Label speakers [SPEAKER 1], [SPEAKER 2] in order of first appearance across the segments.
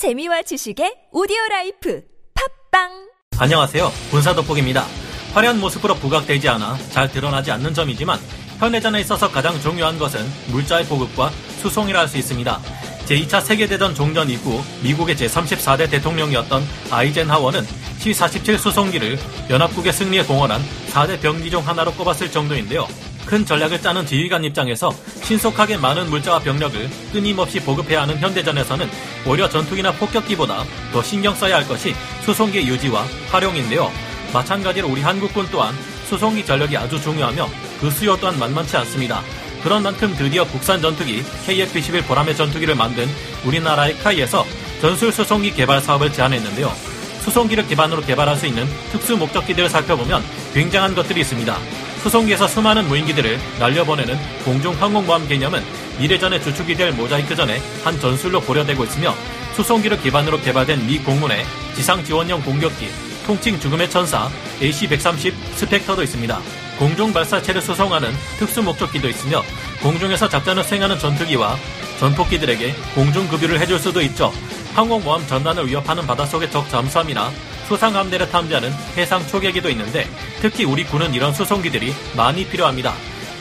[SPEAKER 1] 재미와 지식의 오디오 라이프 팟빵
[SPEAKER 2] 안녕하세요. 군사 돋보기입니다. 화려한 모습으로 부각되지 않아 잘 드러나지 않는 점이지만 현대전에 있어서 가장 중요한 것은 물자의 보급과 수송이라 할 수 있습니다. 제2차 세계대전 종전 이후 미국의 제34대 대통령이었던 아이젠하워는 C-47 수송기를 연합국의 승리에 공헌한 4대 병기 중 하나로 꼽았을 정도인데요. 큰 전략을 짜는 지휘관 입장에서 신속하게 많은 물자와 병력을 끊임없이 보급해야 하는 현대전에서는 오히려 전투기나 폭격기보다 더 신경 써야 할 것이 수송기의 유지와 활용인데요. 마찬가지로 우리 한국군 또한 수송기 전력이 아주 중요하며 그 수요 또한 만만치 않습니다. 그런 만큼 드디어 국산 전투기 KF-21 보람의 전투기를 만든 우리나라의 카이에서 전술 수송기 개발 사업을 제안했는데요. 수송기를 기반으로 개발할 수 있는 특수 목적기들을 살펴보면 굉장한 것들이 있습니다. 수송기에서 수많은 무인기들을 날려보내는 공중 항공모함 개념은 미래전의 주축이 될 모자이크 전에 한 전술로 고려되고 있으며 수송기를 기반으로 개발된 미 공군의 지상 지원형 공격기 통칭 죽음의 천사 AC-130 스펙터도 있습니다. 공중 발사체를 수송하는 특수 목적기도 있으며 공중에서 작전을 수행하는 전투기와 전폭기들에게 공중 급유를 해줄 수도 있죠. 항공모함 전단을 위협하는 바닷속의 적 잠수함이나 수상 함대를 탐지하는 해상 초계기도 있는데 특히 우리 군은 이런 수송기들이 많이 필요합니다.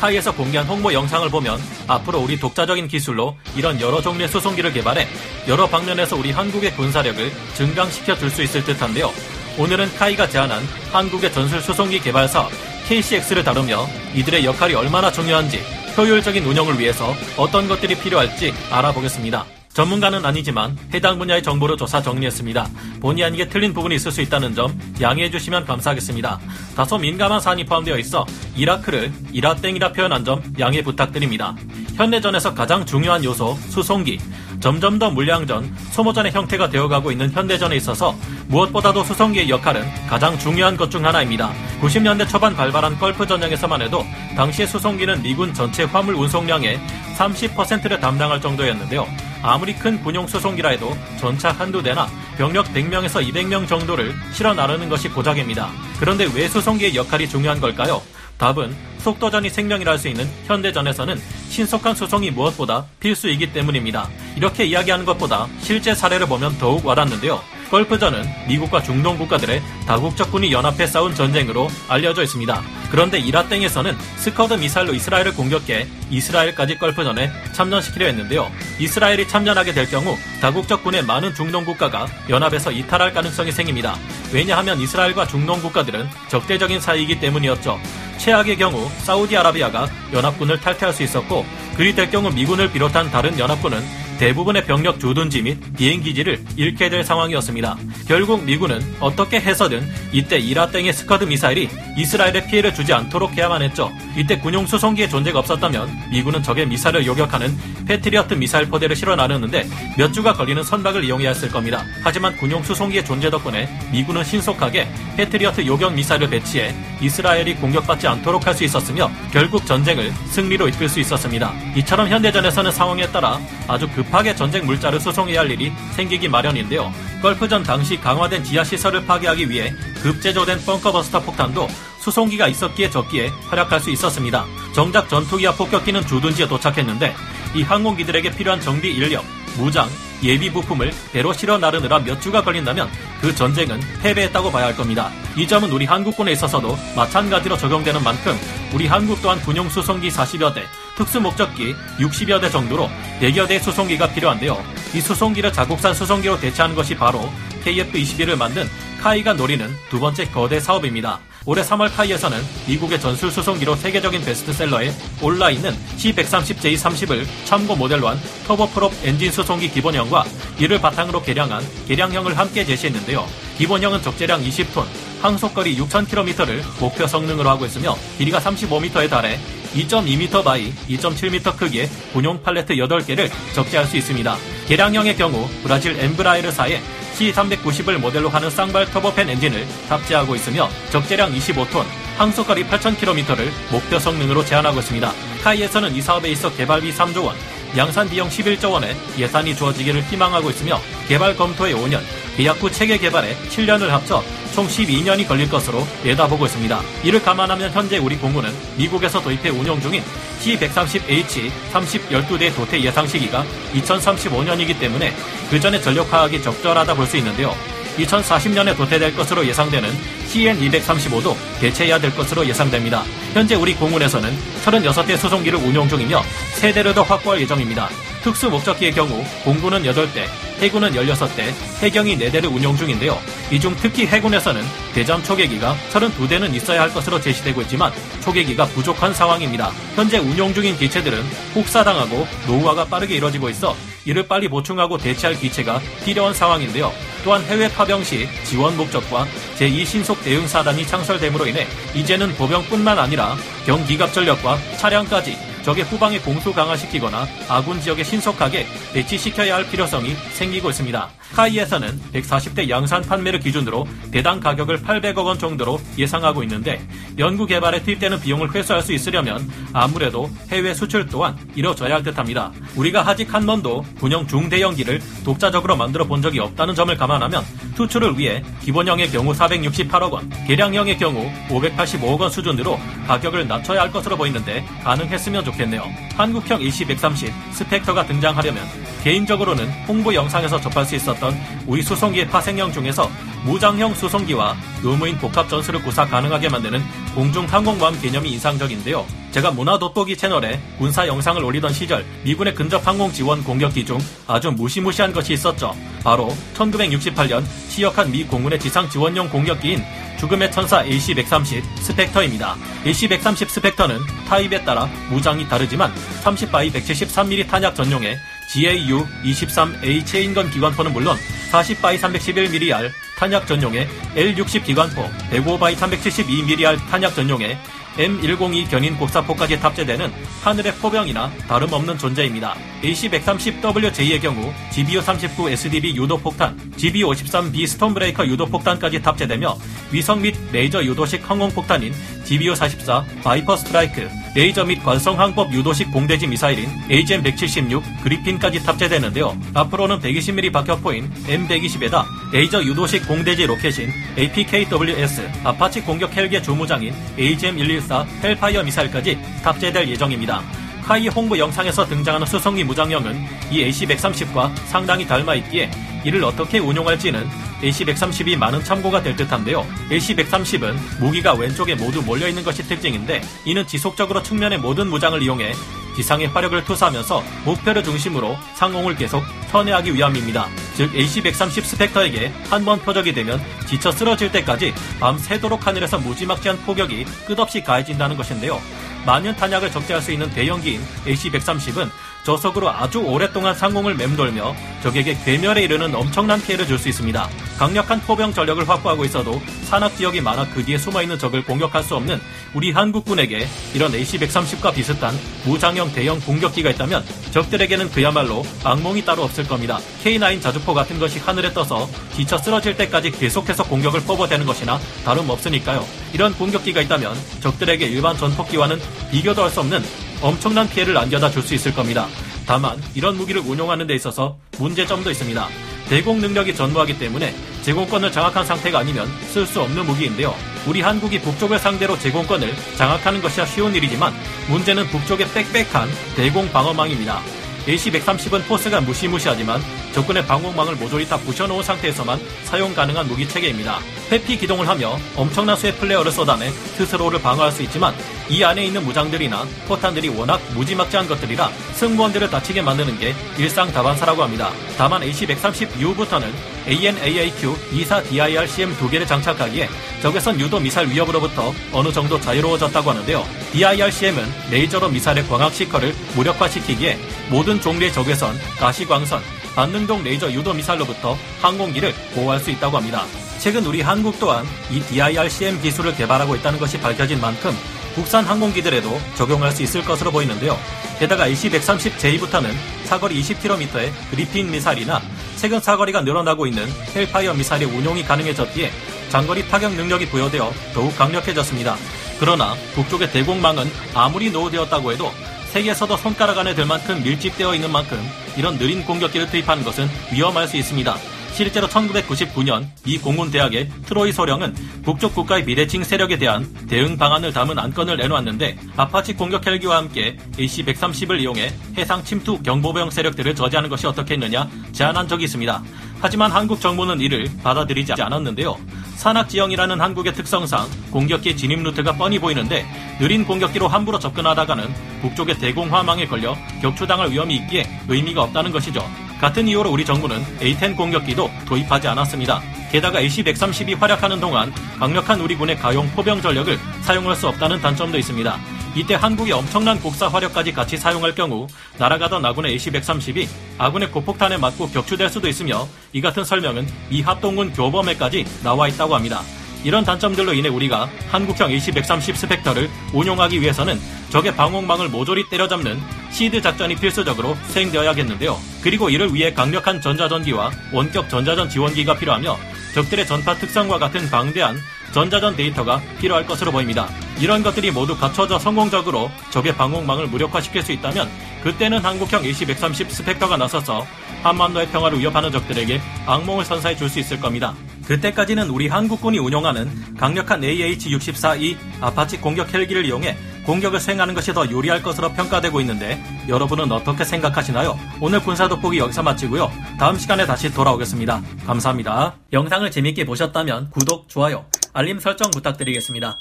[SPEAKER 2] 카이에서 공개한 홍보 영상을 보면 앞으로 우리 독자적인 기술로 이런 여러 종류의 수송기를 개발해 여러 방면에서 우리 한국의 군사력을 증강시켜 줄 수 있을 듯한데요. 오늘은 카이가 제안한 한국의 전술 수송기 개발 사업 KCX를 다루며 이들의 역할이 얼마나 중요한지 효율적인 운영을 위해서 어떤 것들이 필요할지 알아보겠습니다. 전문가는 아니지만 해당 분야의 정보를 조사 정리했습니다. 본의 아니게 틀린 부분이 있을 수 있다는 점 양해해 주시면 감사하겠습니다. 다소 민감한 사안이 포함되어 있어 이라크를 이라땡이라 표현한 점 양해 부탁드립니다. 현대전에서 가장 중요한 요소 수송기, 점점 더 물량전, 소모전의 형태가 되어가고 있는 현대전에 있어서 무엇보다도 수송기의 역할은 가장 중요한 것 중 하나입니다. 90년대 초반 발발한 걸프 전쟁에서만 해도 당시의 수송기는 미군 전체 화물 운송량의 30%를 담당할 정도였는데요. 아무리 큰 군용 수송기라 해도 전차 한두 대나 병력 100명에서 200명 정도를 실어 나르는 것이 고작입니다. 그런데 왜 수송기의 역할이 중요한 걸까요? 답은 속도전이 생명이라 할 수 있는 현대전에서는 신속한 수송이 무엇보다 필수이기 때문입니다. 이렇게 이야기하는 것보다 실제 사례를 보면 더욱 와닿는데요. 걸프전은 미국과 중동 국가들의 다국적 군이 연합해 싸운 전쟁으로 알려져 있습니다. 그런데 이라땡에서는 스커드 미사일로 이스라엘을 공격해 이스라엘까지 걸프전에 참전시키려 했는데요. 이스라엘이 참전하게 될 경우 다국적 군의 많은 중동 국가가 연합해서 이탈할 가능성이 생깁니다. 왜냐하면 이스라엘과 중동 국가들은 적대적인 사이이기 때문이었죠. 최악의 경우 사우디아라비아가 연합군을 탈퇴할 수 있었고 그리 될 경우 미군을 비롯한 다른 연합군은 대부분의 병력 주둔지 및 비행기지를 잃게 될 상황이었습니다. 결국 미군은 어떻게 해서든 이때 이라땡의 스커드 미사일이 이스라엘에 피해를 주지 않도록 해야만 했죠. 이때 군용 수송기의 존재가 없었다면 미군은 적의 미사일을 요격하는 패트리어트 미사일 포대를 실어 나르는데 몇 주가 걸리는 선박을 이용해야 했을 겁니다. 하지만 군용 수송기의 존재 덕분에 미군은 신속하게 패트리어트 요격 미사일을 배치해 이스라엘이 공격받지 않도록 할 수 있었으며 결국 전쟁을 승리로 이끌 수 있었습니다. 이처럼 현대전에서는 상황에 따라 아주 급 하게 전쟁 물자를 수송해야 할 일이 생기기 마련인데요. 걸프전 당시 강화된 지하 시설을 파괴하기 위해 급제조된 벙커버스터 폭탄도 수송기가 있었기에 적기에 활약할 수 있었습니다. 정작 전투기와 폭격기는 주둔지에 도착했는데 이 항공기들에게 필요한 정비 인력, 무장, 예비 부품을 배로 실어 나르느라 몇 주가 걸린다면 그 전쟁은 패배했다고 봐야 할 겁니다. 이 점은 우리 한국군에 있어서도 마찬가지로 적용되는 만큼 우리 한국 또한 군용 수송기 40여 대, 특수 목적기 60여 대 정도로 100여 대의 수송기가 필요한데요. 이 수송기를 자국산 수송기로 대체하는 것이 바로 KF-21을 만든 카이가 노리는 두 번째 거대 사업입니다. 올해 3월 카이에서는 미국의 전술 수송기로 세계적인 베스트셀러에 올라 있는 C-130J30을 참고 모델로 한 터보프롭 엔진 수송기 기본형과 이를 바탕으로 개량한 개량형을 함께 제시했는데요. 기본형은 적재량 20톤, 항속거리 6,000km를 목표 성능으로 하고 있으며 길이가 35m에 달해 2.2m by 2.7m 크기의 군용 팔레트 8개를 적재할 수 있습니다. 개량형의 경우 브라질 엠브라이르사의 C390을 모델로 하는 쌍발 터보팬 엔진을 탑재하고 있으며 적재량 25톤, 항속거리 8,000km를 목표 성능으로 제안하고 있습니다. KAI에서는 이 사업에 있어 개발비 3조 원, 양산 비용 11조 원의 예산이 주어지기를 희망하고 있으며 개발 검토에 5년, 계약 후 체계 개발에 7년을 합쳐 총 12년이 걸릴 것으로 내다보고 있습니다. 이를 감안하면 현재 우리 공군은 미국에서 도입해 운영 중인 C-130H 30-12대 도태 예상 시기가 2035년이기 때문에 그 전에 전력화하기 적절하다 볼 수 있는데요. 2040년에 도태될 것으로 예상되는 CN235도 대체해야 될 것으로 예상됩니다. 현재 우리 공군에서는 36대 수송기를 운용 중이며 세대를 더 확보할 예정입니다. 특수 목적기의 경우 공군은 8대, 해군은 16대, 해경이 4대를 운용 중인데요. 이 중 특히 해군에서는 대잠 초계기가 32대는 있어야 할 것으로 제시되고 있지만 초계기가 부족한 상황입니다. 현재 운용 중인 기체들은 혹사당하고 노후화가 빠르게 이뤄지고 있어 이를 빨리 보충하고 대체할 기체가 필요한 상황인데요. 또한 해외 파병 시 지원 목적과 제2신속 대응사단이 창설됨으로 인해 이제는 보병뿐만 아니라 경기갑 전력과 차량까지 적의 후방에 공수 강화시키거나 아군 지역에 신속하게 배치시켜야 할 필요성이 생기고 있습니다. 카이에서는 140대 양산 판매를 기준으로 대당 가격을 800억 원 정도로 예상하고 있는데 연구 개발에 투입되는 비용을 회수할 수 있으려면 아무래도 해외 수출 또한 이뤄져야 할 듯합니다. 우리가 아직 한 번도 군용 중대형기를 독자적으로 만들어 본 적이 없다는 점을 감안하면 수출을 위해 기본형의 경우 468억 원, 개량형의 경우 585억 원 수준으로 가격을 낮춰야 할 것으로 보이는데 가능했으면 좋겠 네요. 한국형 AC-130 스펙터가 등장하려면 개인적으로는 홍보 영상에서 접할 수 있었던 우리 수송기의 파생형 중에서 무장형 수송기와 의무인 복합 전술을 구사 가능하게 만드는 공중 항공모함 개념이 인상적인데요. 제가 문화 돋보기 채널에 군사 영상을 올리던 시절 미군의 근접 항공 지원 공격기 중 아주 무시무시한 것이 있었죠. 바로 1968년 취역한 미 공군의 지상 지원용 공격기인 죽음의 천사 AC-130 스펙터입니다. AC-130 스펙터는 타입에 따라 무장이 다르지만 30 by 173mm 탄약 전용의 GAU-23A chain gun 기관포는 물론 40 by 311mmR 탄약 전용의 L60 기관포, 105 by 372mmR 탄약 전용의 M102 견인 곡사포까지 탑재되는 하늘의 포병이나 다름없는 존재입니다. AC-130WJ의 경우 GBU-39 SDB 유도폭탄, GBU-53B 스톰브레이커 유도폭탄까지 탑재되며 위성 및 레이저 유도식 항공폭탄인 GBU-44 바이퍼 스트라이크, 레이저 및 관성 항법 유도식 공대지 미사일인 AGM-176 그리핀까지 탑재되는데요. 앞으로는 120mm 박격포인 M120에다 레이저 유도식 공대지 로켓인 APKWS 아파치 공격 헬기의 주무장인 AGM-114 헬파이어 미사일까지 탑재될 예정입니다. 카이 홍보 영상에서 등장하는 수송기 무장형은 이 AC-130과 상당히 닮아있기에 이를 어떻게 운용할지는 AC-130이 많은 참고가 될 듯한데요. AC-130은 무기가 왼쪽에 모두 몰려있는 것이 특징인데 이는 지속적으로 측면의 모든 무장을 이용해 지상의 화력을 투사하면서 목표를 중심으로 상공을 계속 선회하기 위함입니다. 즉 AC-130 스펙터에게 한 번 표적이 되면 지쳐 쓰러질 때까지 밤새도록 하늘에서 무지막지한 포격이 끝없이 가해진다는 것인데요. 만년 탄약을 적재할 수 있는 대형기인 AC-130은 저속으로 아주 오랫동안 상공을 맴돌며 적에게 괴멸에 이르는 엄청난 피해를 줄 수 있습니다. 강력한 포병 전력을 확보하고 있어도 산악 지역이 많아 그 뒤에 숨어있는 적을 공격할 수 없는 우리 한국군에게 이런 AC-130과 비슷한 무장형 대형 공격기가 있다면 적들에게는 그야말로 악몽이 따로 없을 겁니다. K9 자주포 같은 것이 하늘에 떠서 지쳐 쓰러질 때까지 계속해서 공격을 퍼부어대는 것이나 다름없으니까요. 이런 공격기가 있다면 적들에게 일반 전폭기와는 비교도 할 수 없는 엄청난 피해를 안겨다 줄 수 있을 겁니다. 다만 이런 무기를 운용하는 데 있어서 문제점도 있습니다. 대공 능력이 전무하기 때문에 제공권을 장악한 상태가 아니면 쓸 수 없는 무기인데요. 우리 한국이 북쪽을 상대로 제공권을 장악하는 것이야 쉬운 일이지만 문제는 북쪽의 빽빽한 대공 방어망입니다. AC-130은 포스가 무시무시하지만 적군의 방공망을 모조리 다 부셔놓은 상태에서만 사용 가능한 무기 체계입니다. 회피 기동을 하며 엄청난 수의 플레어를 쏟아내 스스로를 방어할 수 있지만 이 안에 있는 무장들이나 포탄들이 워낙 무지막지한 것들이라 승무원들을 다치게 만드는 게 일상 다반사라고 합니다. 다만 AC-130U부터는 AN/AAQ 24 DIR-CM 두 개를 장착하기에 적외선 유도 미사일 위협으로부터 어느 정도 자유로워졌다고 하는데요. DIR-CM은 레이저로 미사일의 광학 seeker를 무력화시키기에 모든 종류의 적외선, 가시광선, 반능동 레이저 유도 미사일로부터 항공기를 보호할 수 있다고 합니다. 최근 우리 한국 또한 이 DIR-CM 기술을 개발하고 있다는 것이 밝혀진 만큼 국산 항공기들에도 적용할 수 있을 것으로 보이는데요. 게다가 AC-130J부터는 사거리 20km의 그리핀 미사일이나 최근 사거리가 늘어나고 있는 헬파이어 미사일의 운용이 가능해졌기에 장거리 타격 능력이 부여되어 더욱 강력해졌습니다. 그러나 북쪽의 대공망은 아무리 노후되었다고 해도 세계에서도 손가락 안에 들 만큼 밀집되어 있는 만큼 이런 느린 공격기를 투입하는 것은 위험할 수 있습니다. 실제로 1999년 미 공군대학의 트로이 소령은 북쪽 국가의 비대칭 전력에 대한 대응 방안을 담은 안건을 내놓았는데 아파치 공격 헬기와 함께 AC-130을 이용해 해상 침투 경보병 세력들을 저지하는 것이 어떻겠느냐 제안한 적이 있습니다. 하지만 한국 정부는 이를 받아들이지 않았는데요. 산악지형이라는 한국의 특성상 공격기 진입 루트가 뻔히 보이는데 느린 공격기로 함부로 접근하다가는 북쪽의 대공화망에 걸려 격추당할 위험이 있기에 의미가 없다는 것이죠. 같은 이유로 우리 정부는 A-10 공격기도 도입하지 않았습니다. 게다가 AC-130이 활약하는 동안 강력한 우리 군의 가용 포병 전력을 사용할 수 없다는 단점도 있습니다. 이때 한국이 엄청난 곡사 화력까지 같이 사용할 경우 날아가던 아군의 AC-130이 아군의 고폭탄에 맞고 격추될 수도 있으며 이 같은 설명은 미 합동군 교범에까지 나와 있다고 합니다. 이런 단점들로 인해 우리가 한국형 AC-130 스펙터를 운용하기 위해서는 적의 방공망을 모조리 때려잡는 시드 작전이 필수적으로 수행되어야겠는데요. 그리고 이를 위해 강력한 전자전기와 원격 전자전 지원기가 필요하며 적들의 전파 특성과 같은 방대한 전자전 데이터가 필요할 것으로 보입니다. 이런 것들이 모두 갖춰져 성공적으로 적의 방공망을 무력화시킬 수 있다면 그때는 한국형 AC-130 스펙터가 나서서 한반도의 평화를 위협하는 적들에게 악몽을 선사해 줄 수 있을 겁니다. 그때까지는 우리 한국군이 운용하는 강력한 AH-64E 아파치 공격 헬기를 이용해 공격을 수행하는 것이 더 유리할 것으로 평가되고 있는데 여러분은 어떻게 생각하시나요? 오늘 군사 돋보기 여기서 마치고요. 다음 시간에 다시 돌아오겠습니다. 감사합니다. 영상을 재밌게 보셨다면 구독, 좋아요, 알림 설정 부탁드리겠습니다.